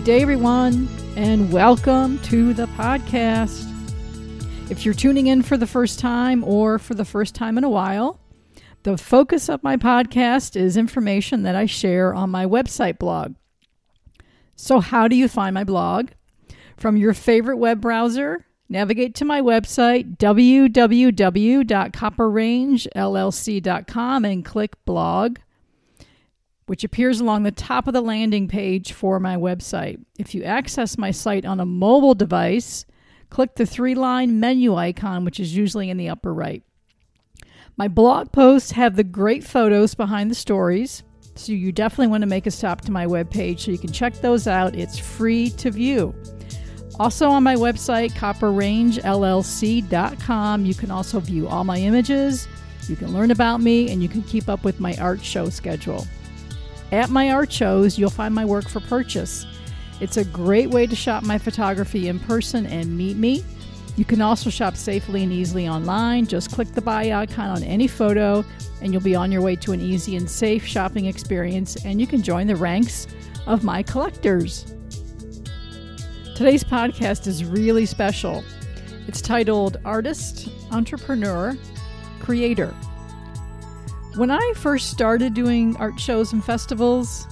Happy day, everyone, and welcome to the podcast. If you're tuning in for the first time or for the first time in a while, the focus of my podcast is information that I share on my website blog. So, how do you find my blog? From your favorite web browser, navigate to my website, www.copperrangellc.com, and click blog which appears along the top of the landing page for my website. If you access my site on a mobile device, click the three line menu icon, which is usually in the upper right. My blog posts have the great photos behind the stories, so you definitely want to make a stop to my webpage so you can check those out. It's free to view. Also on my website, copperrangellc.com, you can also view all my images, you can learn about me, and you can keep up with my art show schedule. At my art shows, you'll find my work for purchase. It's a great way to shop my photography in person and meet me. You can also shop safely and easily online. Just click the buy icon on any photo, and you'll be on your way to an easy and safe shopping experience, and you can join the ranks of my collectors. Today's podcast is really special. It's titled Artist, Entrepreneur, Creator. When I first started doing art shows and festivals,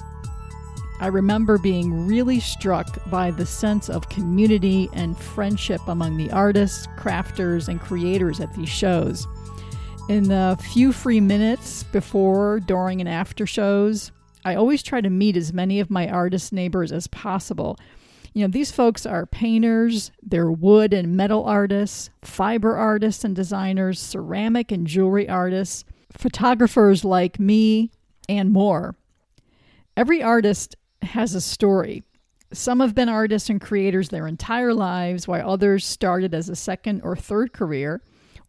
I remember being really struck by the sense of community and friendship among the artists, crafters, and creators at these shows. In the few free minutes before, during, and after shows, I always try to meet as many of my artist neighbors as possible. You know, these folks are painters, they're wood and metal artists, fiber artists and designers, ceramic and jewelry artists photographers like me, and more. Every artist has a story. Some have been artists and creators their entire lives, while others started as a second or third career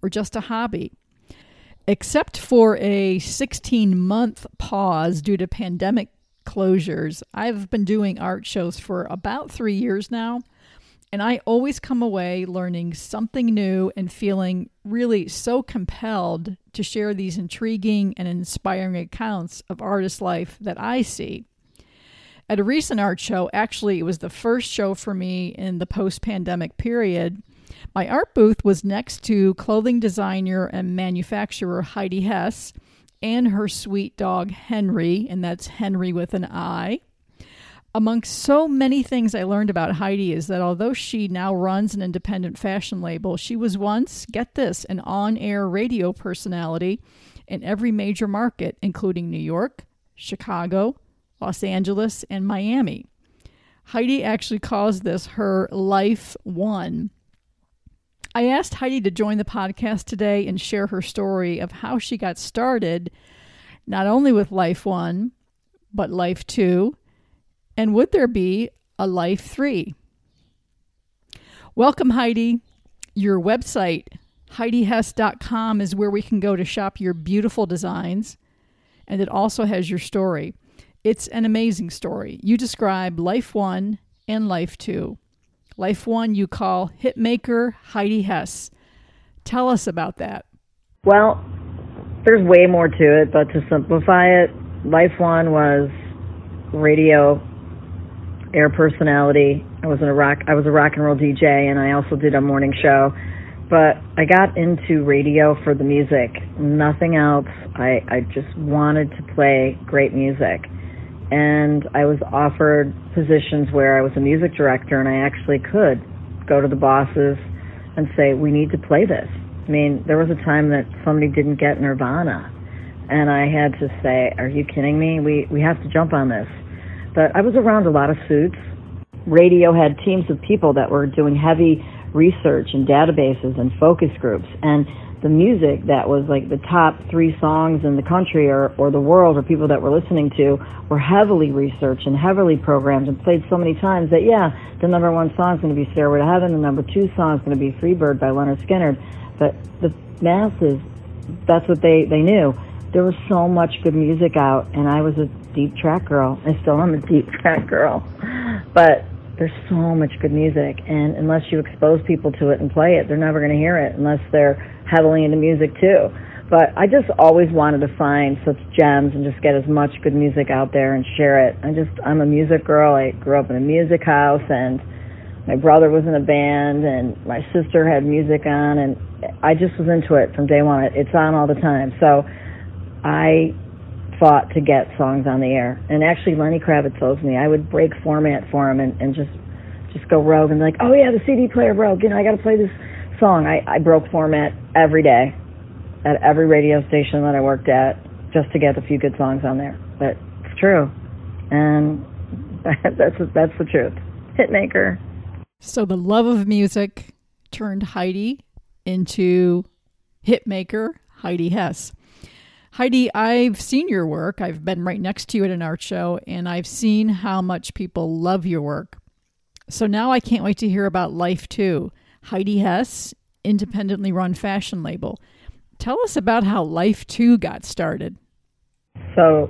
or just a hobby. Except for a 16 month pause due to pandemic closures, I've been doing art shows for about three years now. And I always come away learning something new and feeling really so compelled to share these intriguing and inspiring accounts of artist life that I see. At a recent art show, actually, it was the first show for me in the post pandemic period. My art booth was next to clothing designer and manufacturer Heidi Hess and her sweet dog Henry, and that's Henry with an I. Amongst so many things I learned about Heidi is that although she now runs an independent fashion label, she was once, get this, an on air radio personality in every major market, including New York, Chicago, Los Angeles, and Miami. Heidi actually calls this her Life One. I asked Heidi to join the podcast today and share her story of how she got started, not only with Life One, but Life Two and would there be a Life 3? Welcome, Heidi. Your website, HeidiHess.com, is where we can go to shop your beautiful designs, and it also has your story. It's an amazing story. You describe Life 1 and Life 2. Life 1 you call Hitmaker Heidi Hess. Tell us about that. Well, there's way more to it, but to simplify it, Life 1 was radio air personality. I was in a rock I was a rock and roll DJ and I also did a morning show. But I got into radio for the music, nothing else. I I just wanted to play great music. And I was offered positions where I was a music director and I actually could go to the bosses and say, "We need to play this." I mean, there was a time that somebody didn't get Nirvana and I had to say, "Are you kidding me? We we have to jump on this." But I was around a lot of suits. Radio had teams of people that were doing heavy research and databases and focus groups. And the music that was like the top three songs in the country or, or the world or people that were listening to were heavily researched and heavily programmed and played so many times that yeah, the number one song is going to be Stairway to Heaven, the number two song is going to be Freebird by Lynyrd Skynyrd. But the masses, that's what they, they knew. There was so much good music out and I was a deep track girl. I still am a deep track girl. But there's so much good music, and unless you expose people to it and play it, they're never going to hear it unless they're heavily into music too. But I just always wanted to find such gems and just get as much good music out there and share it. I just I'm a music girl. I grew up in a music house and my brother was in a band and my sister had music on and I just was into it from day one. It's on all the time. So I fought to get songs on the air. And actually Lenny Kravitz owes me. I would break format for him and, and just just go rogue and like, Oh yeah, the CD player broke, you know, I gotta play this song. I, I broke format every day at every radio station that I worked at just to get a few good songs on there. But it's true, and that's that's the truth. Hitmaker. So the love of music turned Heidi into hitmaker Heidi Hess. Heidi, I've seen your work. I've been right next to you at an art show, and I've seen how much people love your work. So now I can't wait to hear about Life Two. Heidi Hess, independently run fashion label. Tell us about how Life 2 got started. So,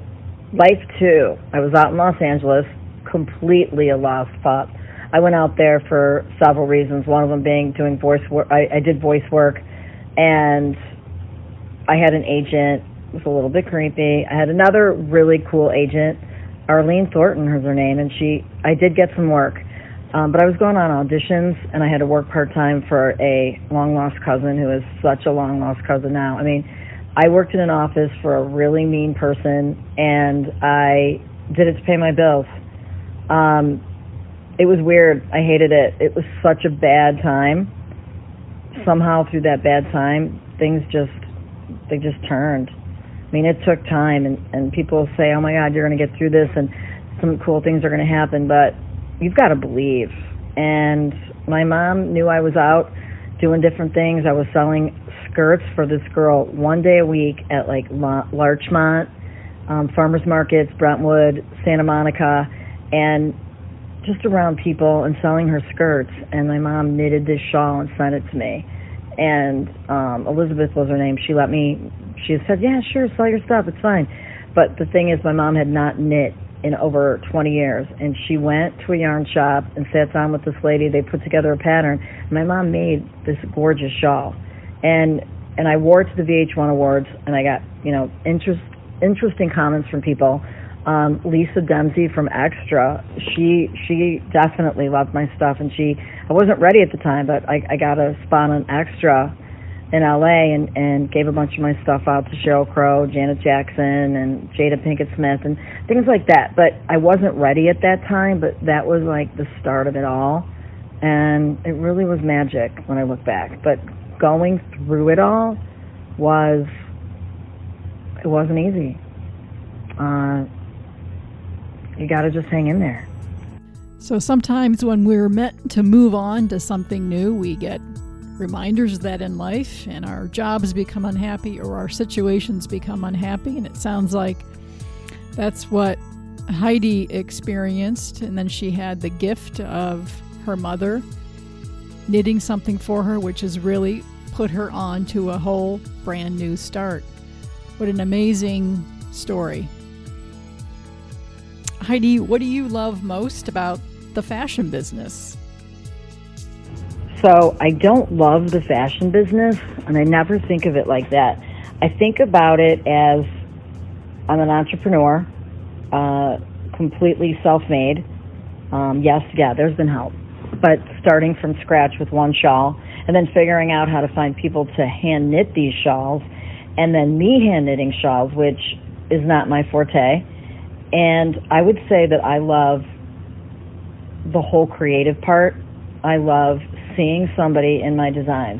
Life 2, I was out in Los Angeles, completely a lost pup. I went out there for several reasons. One of them being doing voice work. I, I did voice work, and I had an agent. Was a little bit creepy. I had another really cool agent, Arlene Thornton, was her name, and she. I did get some work, um, but I was going on auditions, and I had to work part time for a long lost cousin who is such a long lost cousin now. I mean, I worked in an office for a really mean person, and I did it to pay my bills. Um, it was weird. I hated it. It was such a bad time. Somehow through that bad time, things just they just turned. I mean, it took time, and and people say, "Oh my God, you're going to get through this," and some cool things are going to happen, but you've got to believe. And my mom knew I was out doing different things. I was selling skirts for this girl one day a week at like Larchmont, um, farmers markets, Brentwood, Santa Monica, and just around people and selling her skirts. And my mom knitted this shawl and sent it to me. And um, Elizabeth was her name. She let me. She said, "Yeah, sure, sell your stuff. It's fine." But the thing is, my mom had not knit in over 20 years. And she went to a yarn shop and sat down with this lady. They put together a pattern. My mom made this gorgeous shawl, and and I wore it to the VH1 Awards, and I got you know interest interesting comments from people. Um, Lisa Dempsey from Extra, she she definitely loved my stuff, and she I wasn't ready at the time, but I, I got a spot on Extra in LA and and gave a bunch of my stuff out to Sheryl Crow, Janet Jackson, and Jada Pinkett Smith, and things like that. But I wasn't ready at that time. But that was like the start of it all, and it really was magic when I look back. But going through it all was it wasn't easy. Uh, you got to just hang in there. So sometimes when we're meant to move on to something new, we get reminders of that in life and our jobs become unhappy or our situations become unhappy. And it sounds like that's what Heidi experienced. And then she had the gift of her mother knitting something for her, which has really put her on to a whole brand new start. What an amazing story. Heidi, what do you love most about the fashion business? So I don't love the fashion business, and I never think of it like that. I think about it as I'm an entrepreneur, uh, completely self-made. Um, yes, yeah, there's been help, but starting from scratch with one shawl, and then figuring out how to find people to hand knit these shawls, and then me hand knitting shawls, which is not my forte. And I would say that I love the whole creative part. I love seeing somebody in my designs.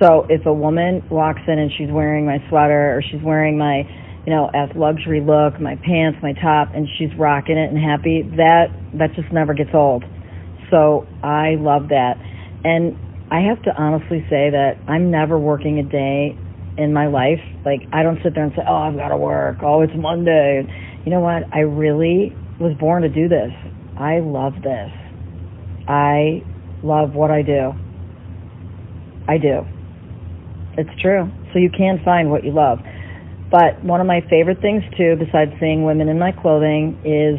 So if a woman walks in and she's wearing my sweater or she's wearing my, you know, as luxury look, my pants, my top, and she's rocking it and happy, that that just never gets old. So I love that. And I have to honestly say that I'm never working a day in my life. Like I don't sit there and say, "Oh, I've got to work. Oh, it's Monday." You know what? I really was born to do this. I love this. I love what I do. I do. It's true. So you can find what you love. But one of my favorite things too, besides seeing women in my clothing, is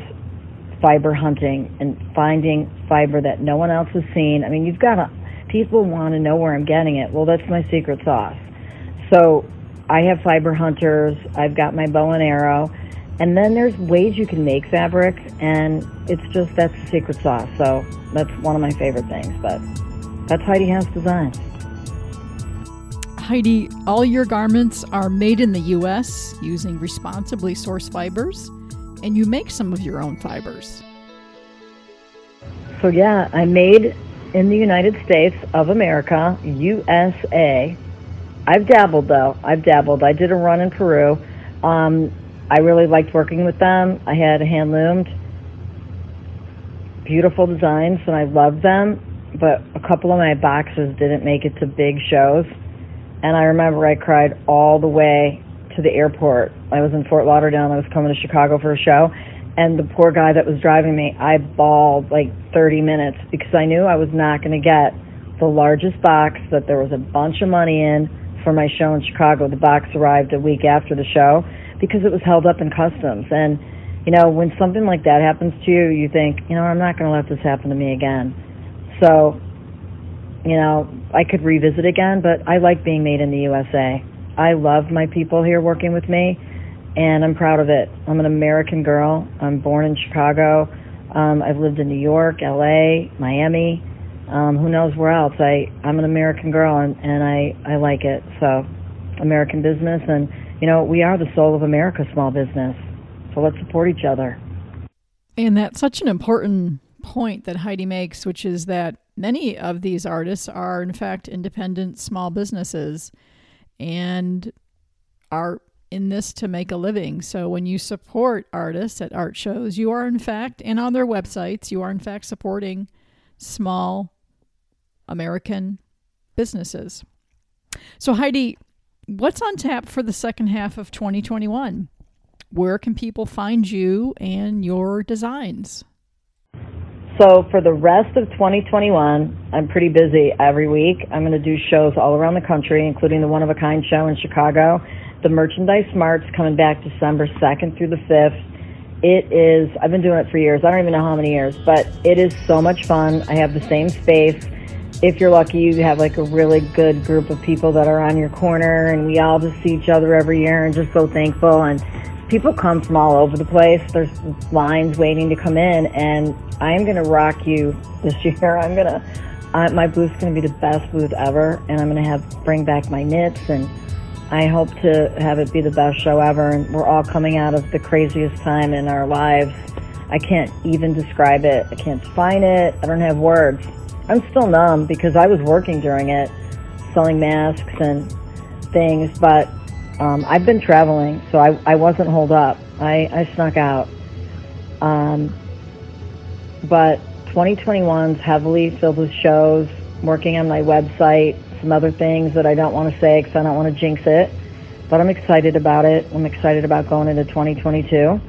fiber hunting and finding fiber that no one else has seen. I mean, you've got to, people want to know where I'm getting it. Well, that's my secret sauce. So I have fiber hunters. I've got my bow and arrow. And then there's ways you can make fabric, and it's just that's the secret sauce. So that's one of my favorite things. But that's Heidi Hess Designs. Heidi, all your garments are made in the U.S. using responsibly sourced fibers, and you make some of your own fibers. So, yeah, I made in the United States of America, USA. I've dabbled though. I've dabbled. I did a run in Peru. Um, I really liked working with them. I had hand loomed, beautiful designs, and I loved them. But a couple of my boxes didn't make it to big shows. And I remember I cried all the way to the airport. I was in Fort Lauderdale and I was coming to Chicago for a show. And the poor guy that was driving me, I bawled like 30 minutes because I knew I was not going to get the largest box that there was a bunch of money in for my show in Chicago. The box arrived a week after the show because it was held up in customs. And, you know, when something like that happens to you, you think, you know, I'm not going to let this happen to me again. So you know, I could revisit again, but I like being made in the USA. I love my people here working with me, and I'm proud of it. I'm an American girl. I'm born in Chicago. Um, I've lived in New York, LA, Miami, um, who knows where else. I, I'm an American girl, and, and I, I like it. So, American business, and, you know, we are the soul of America, small business. So let's support each other. And that's such an important point that Heidi makes, which is that many of these artists are, in fact, independent small businesses and are in this to make a living. So when you support artists at art shows, you are, in fact, and on their websites, you are, in fact, supporting small American businesses. So, Heidi, what's on tap for the second half of 2021? Where can people find you and your designs? So for the rest of 2021, I'm pretty busy every week. I'm going to do shows all around the country, including the One of a Kind show in Chicago. The Merchandise Mart's coming back December 2nd through the 5th. It is, I've been doing it for years. I don't even know how many years, but it is so much fun. I have the same space. If you're lucky, you have like a really good group of people that are on your corner, and we all just see each other every year and just so thankful. And people come from all over the place. There's lines waiting to come in, and I'm going to rock you this year. I'm going to, uh, my booth's going to be the best booth ever, and I'm going to have bring back my knits, and I hope to have it be the best show ever. And we're all coming out of the craziest time in our lives. I can't even describe it. I can't define it. I don't have words. I'm still numb because I was working during it, selling masks and things, but um, I've been traveling, so I, I wasn't holed up. I, I snuck out. Um, but 2021's heavily filled with shows, working on my website, some other things that I don't want to say because I don't want to jinx it. But I'm excited about it. I'm excited about going into 2022.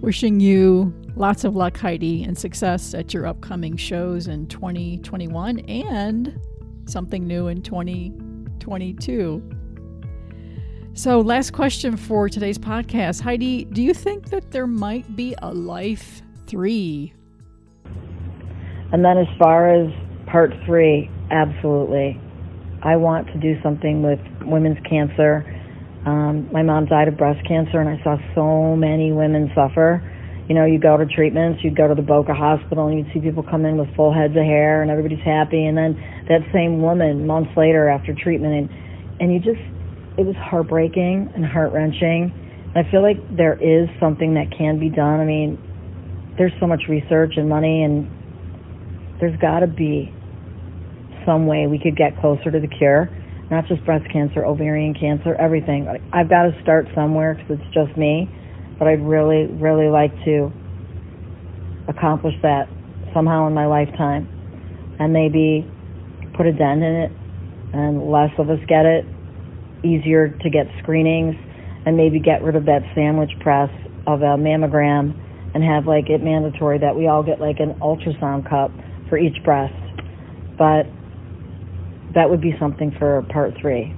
Wishing you lots of luck, Heidi, and success at your upcoming shows in 2021 and something new in 2022. So, last question for today's podcast. Heidi, do you think that there might be a life three? And then, as far as part three, absolutely. I want to do something with women's cancer. Um, my mom died of breast cancer, and I saw so many women suffer. You know, you go to treatments, you'd go to the Boca Hospital, and you'd see people come in with full heads of hair, and everybody's happy. And then that same woman, months later after treatment, and and you just it was heartbreaking and heart wrenching. I feel like there is something that can be done. I mean, there's so much research and money, and there's got to be some way we could get closer to the cure. Not just breast cancer, ovarian cancer, everything. I've got to start somewhere because it's just me, but I'd really, really like to accomplish that somehow in my lifetime, and maybe put a dent in it, and less of us get it, easier to get screenings and maybe get rid of that sandwich press of a mammogram and have like it mandatory that we all get like an ultrasound cup for each breast. But that would be something for part three.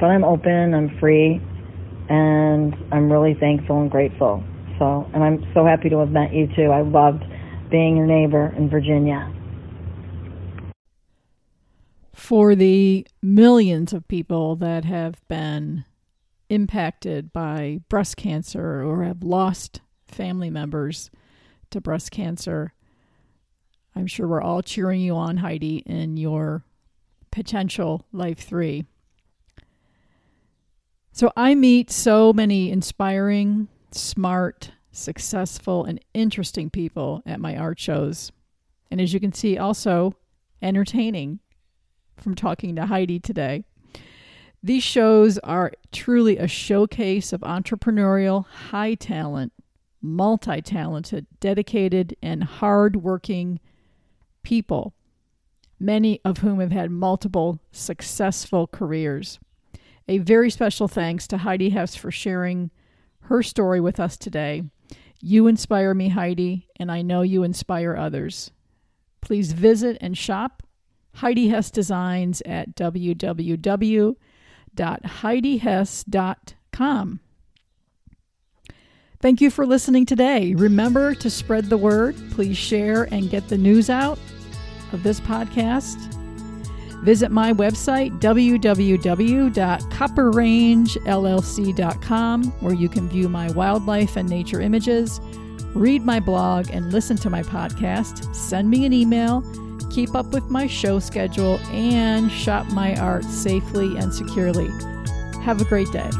But I'm open, I'm free, and I'm really thankful and grateful. So, and I'm so happy to have met you too. I loved being your neighbor in Virginia. for the millions of people that have been impacted by breast cancer or have lost family members to breast cancer. I'm sure we're all cheering you on, Heidi, in your potential life three. So I meet so many inspiring, smart, successful, and interesting people at my art shows. And as you can see, also entertaining from talking to Heidi today. These shows are truly a showcase of entrepreneurial, high talent, multi talented, dedicated, and hard working people, many of whom have had multiple successful careers. A very special thanks to Heidi Hess for sharing her story with us today. You inspire me, Heidi, and I know you inspire others. Please visit and shop Heidi Hess Designs at www.heidihess.com. Thank you for listening today. Remember to spread the word. Please share and get the news out of this podcast. Visit my website, www.copperrangellc.com, where you can view my wildlife and nature images, read my blog, and listen to my podcast. Send me an email, keep up with my show schedule, and shop my art safely and securely. Have a great day.